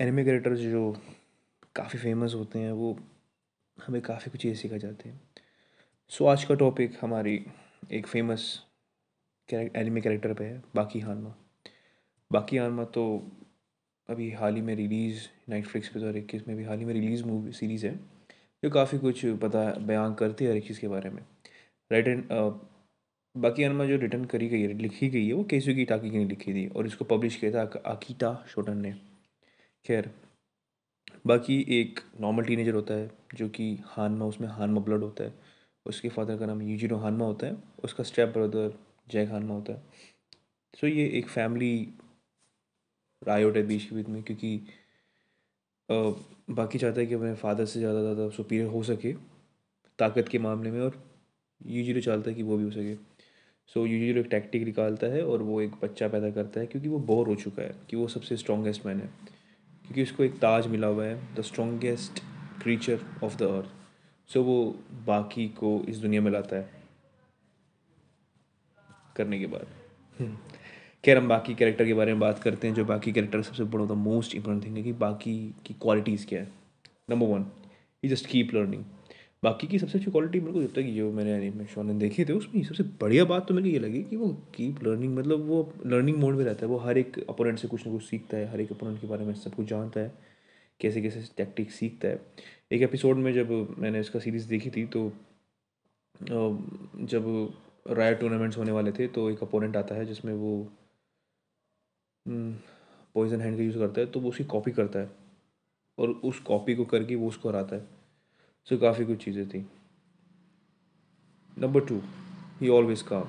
Anime characters जो काफ़ी famous होते हैं, वो हमें काफ़ी कुछ ये सिखा जाते हैं। सो आज का टॉपिक हमारी एक फ़ेमस एनिमे कैरेक्टर पे है, बाकी हानमा बाकी हानमा तो अभी हाल ही में रिलीज़ नेटफ्लिक्स पे हज़ार इक्कीस में भी हाल ही में रिलीज़ मूवी सीरीज़ है, जो काफ़ी कुछ पता, बयान करती है हर एक चीज़ के बारे में। राइट एंड बाकी अनमा जो रिटर्न करी गई है, लिखी गई है, वो केसुकी टाकी की ने लिखी थी, और इसको पब्लिश किया था अकीटा शोटन ने। खैर बाकी एक नॉर्मल टीनेजर होता है जो कि हानमा उसमें हानमा ब्लड होता है। उसके फादर का नाम यूजिनो हानमा होता है उसका स्टेप ब्रदर जय हानमा होता है। सो ये एक फैमिली रायोट है बीच के बीच में क्योंकि आ, बाकी चाहता है कि अपने फादर से ज़्यादा ज़्यादा सुपीरियर हो सके ताकत के मामले में और यूजिनो चाहता है कि वो भी हो सके। सो यूजिनो एक टैक्टिक निकालता है और वो एक बच्चा पैदा करता है क्योंकि वो बोर हो चुका है कि वो सबसे स्ट्रॉन्गेस्ट मैन है। क्योंकि उसको एक ताज मिला हुआ है the strongest creature of the earth so वो बाकी को इस दुनिया में लाता है करने के बाद। हम्म। खैर हम बाकी कैरेक्टर के बारे में बात करते हैं जो बाकी कैरेक्टर सबसे बड़ा द मोस्ट इम्पोर्टेंट थिंग है कि बाकी की क्वालिटीज़ क्या है। Number one he just keep learning Baki की सबसे अच्छी क्वालिटी मेरे को जब तक जो मैंने एनिमे ने देखे थे, उसमें सबसे बढ़िया बात तो मेरे ये लगी कि वो कीप लर्निंग मतलब वो लर्निंग मोड में रहता है। वो हर एक अपोनेंट से कुछ ना कुछ सीखता है, हर एक अपोनेंट के बारे में सब कुछ जानता है, कैसे कैसे टैक्टिक सीखता है। एक एपिसोड में जब मैंने इसका सीरीज़ देखी थी तो जब राय टूर्नामेंट्स होने वाले थे तो एक अपोनेंट आता है जिसमें वो पॉइजन हैंड का यूज़ करता है तो वो उसकी कॉपी करता है और उस कॉपी को करके वो उसको हराता है। सो काफ़ी कुछ चीज़ें थी। नंबर टू ही ऑलवेज काम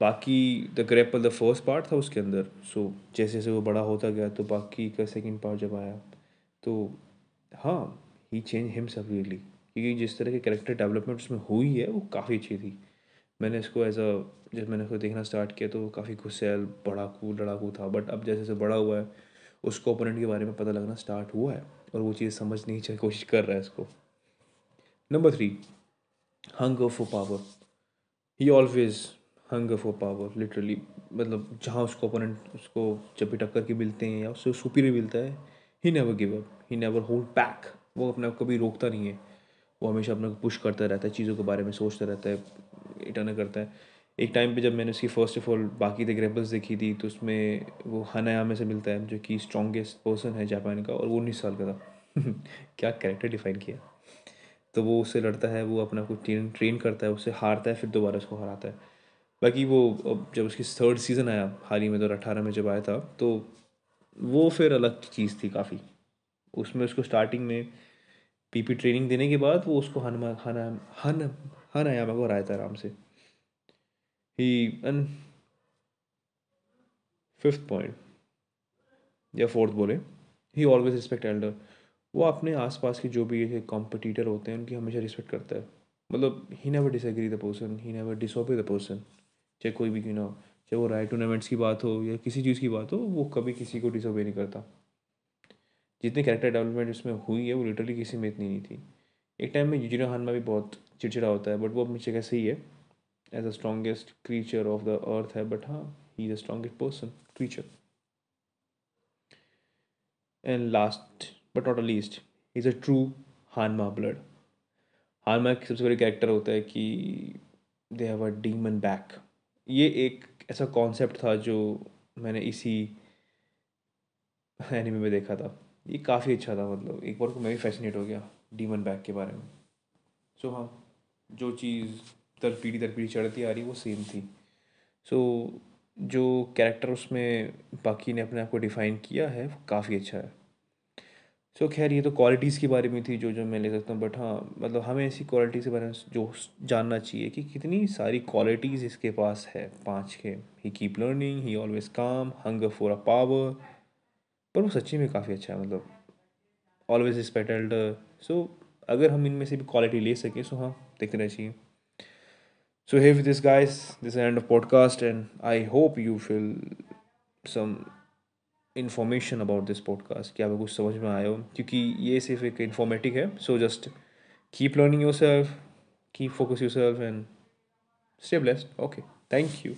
Baki the Grappler the first part था उसके अंदर। सो so, जैसे जैसे वो बड़ा होता गया तो बाकी का सेकेंड पार्ट जब आया तो हाँ ही चेंज हिम सब रियली क्योंकि जिस तरह के कैरेक्टर डेवलपमेंट उसमें हुई है वो काफ़ी अच्छी थी। मैंने इसको एज अ जब मैंने इसको देखना स्टार्ट किया तो काफ़ी गुस्सेल बड़ाकू लड़ाकू था। बट अब जैसे जैसे बड़ा हुआ है उसको ओपोनेंट के बारे में पता लगना स्टार्ट हुआ है और वो चीज़ समझने की कोशिश कर रहा है इसको। Number three hunger for power he always hunger for power literally मतलब जहाँ उसको ओपोनेंट उसको जब भी टक्कर के मिलते हैं या उससे सुपीरियर मिलता है he never give up he never hold back वो अपने आप कभी रोकता नहीं है। वो हमेशा अपने को पुश करता रहता है, चीज़ों के बारे में सोचता रहता है इटर्न करता है। एक टाइम पे जब मैंने उसकी first of all Baki the Grapplers देखी थी तो उसमें वो हनायामे से मिलता है जो कि स्ट्रॉन्गेस्ट पर्सन है जापान का और वो उन्नीस साल का था। क्या कैरेक्टर डिफाइन किया? तो वो उससे लड़ता है, वो अपना कुछ ट्रेन ट्रेन करता है उससे हारता है, फिर दोबारा उसको हराता है। बाकी वो जब उसकी थर्ड सीज़न आया, हाल ही में दो अठारह में जब आया था तो वो फिर अलग चीज़ थी काफ़ी। उसमें उसको स्टार्टिंग में पीपी ट्रेनिंग देने के बाद वो उसको हन हन हन हन आयामा को हराया था आराम से। ही एन फिफ्थ पॉइंट या फोर्थ बोले ही ऑलवेज रिस्पेक्ट एल्डर वो अपने आसपास के जो भी कॉम्पिटिटर होते हैं, उनकी हमेशा रिस्पेक्ट करता है। मतलब he never disagree the person he never disobey the person चाहे कोई भी क्यों ना हो, चाहे वो राइट टूर्नामेंट्स की बात हो, या किसी चीज़ की बात हो, वो कभी किसी को डिसोबे नहीं करता। जितनी कैरेक्टर डेवलपमेंट उसमें हुई है, वो लिटरली किसी में इतनी नहीं थी। एक टाइम में यूजिनो हानमा भी बहुत चिड़चिड़ा होता है बट वो अपनी जगह सही है। As a strongest creature of the earth है बट हाँ he is a strongest person creature and last but not a least is a true Hanma blood Hanma एक सबसे बड़ी कैरेक्टर होता है कि they have a demon back ये एक ऐसा कॉन्सेप्ट था जो मैंने इसी एनिमे में देखा था। ये काफ़ी अच्छा था मतलब एक बार को मैं भी फैसिनेट हो गया डीमन बैक के बारे में। सो so, हाँ जो चीज़ दर पीढ़ी दर पीढ़ी चढ़ती आ रही वो सेम थी। सो so, जो कैरेक्टर उसमें बाकी ने अपने आप को डिफ़ाइन किया है काफ़ी अच्छा है। सो so, खैर ये तो क्वालिटीज़ के बारे में थी जो जो मैं ले सकता हूँ बट हाँ मतलब हमें ऐसी क्वालिटीज़ के बारे में जो जानना चाहिए कि कितनी सारी क्वालिटीज़ इसके पास है। पाँच के he keep learning he always काम हंगर फॉर अ पावर पर वो सच्ची में काफ़ी अच्छा है मतलब ऑलवेज रिस्पेक्ट सो अगर हम इनमें से भी क्वालिटी ले सकें सो हाँ देखते रहना चाहिए। So hey with this guys this end of podcast and I hope you feel some information about this podcast क्या आपको कुछ समझ में आया हो? क्योंकि ये सिर्फ़ एक इन्फॉर्मेटिव है so just keep learning yourself keep focus yourself and stay blessed okay thank you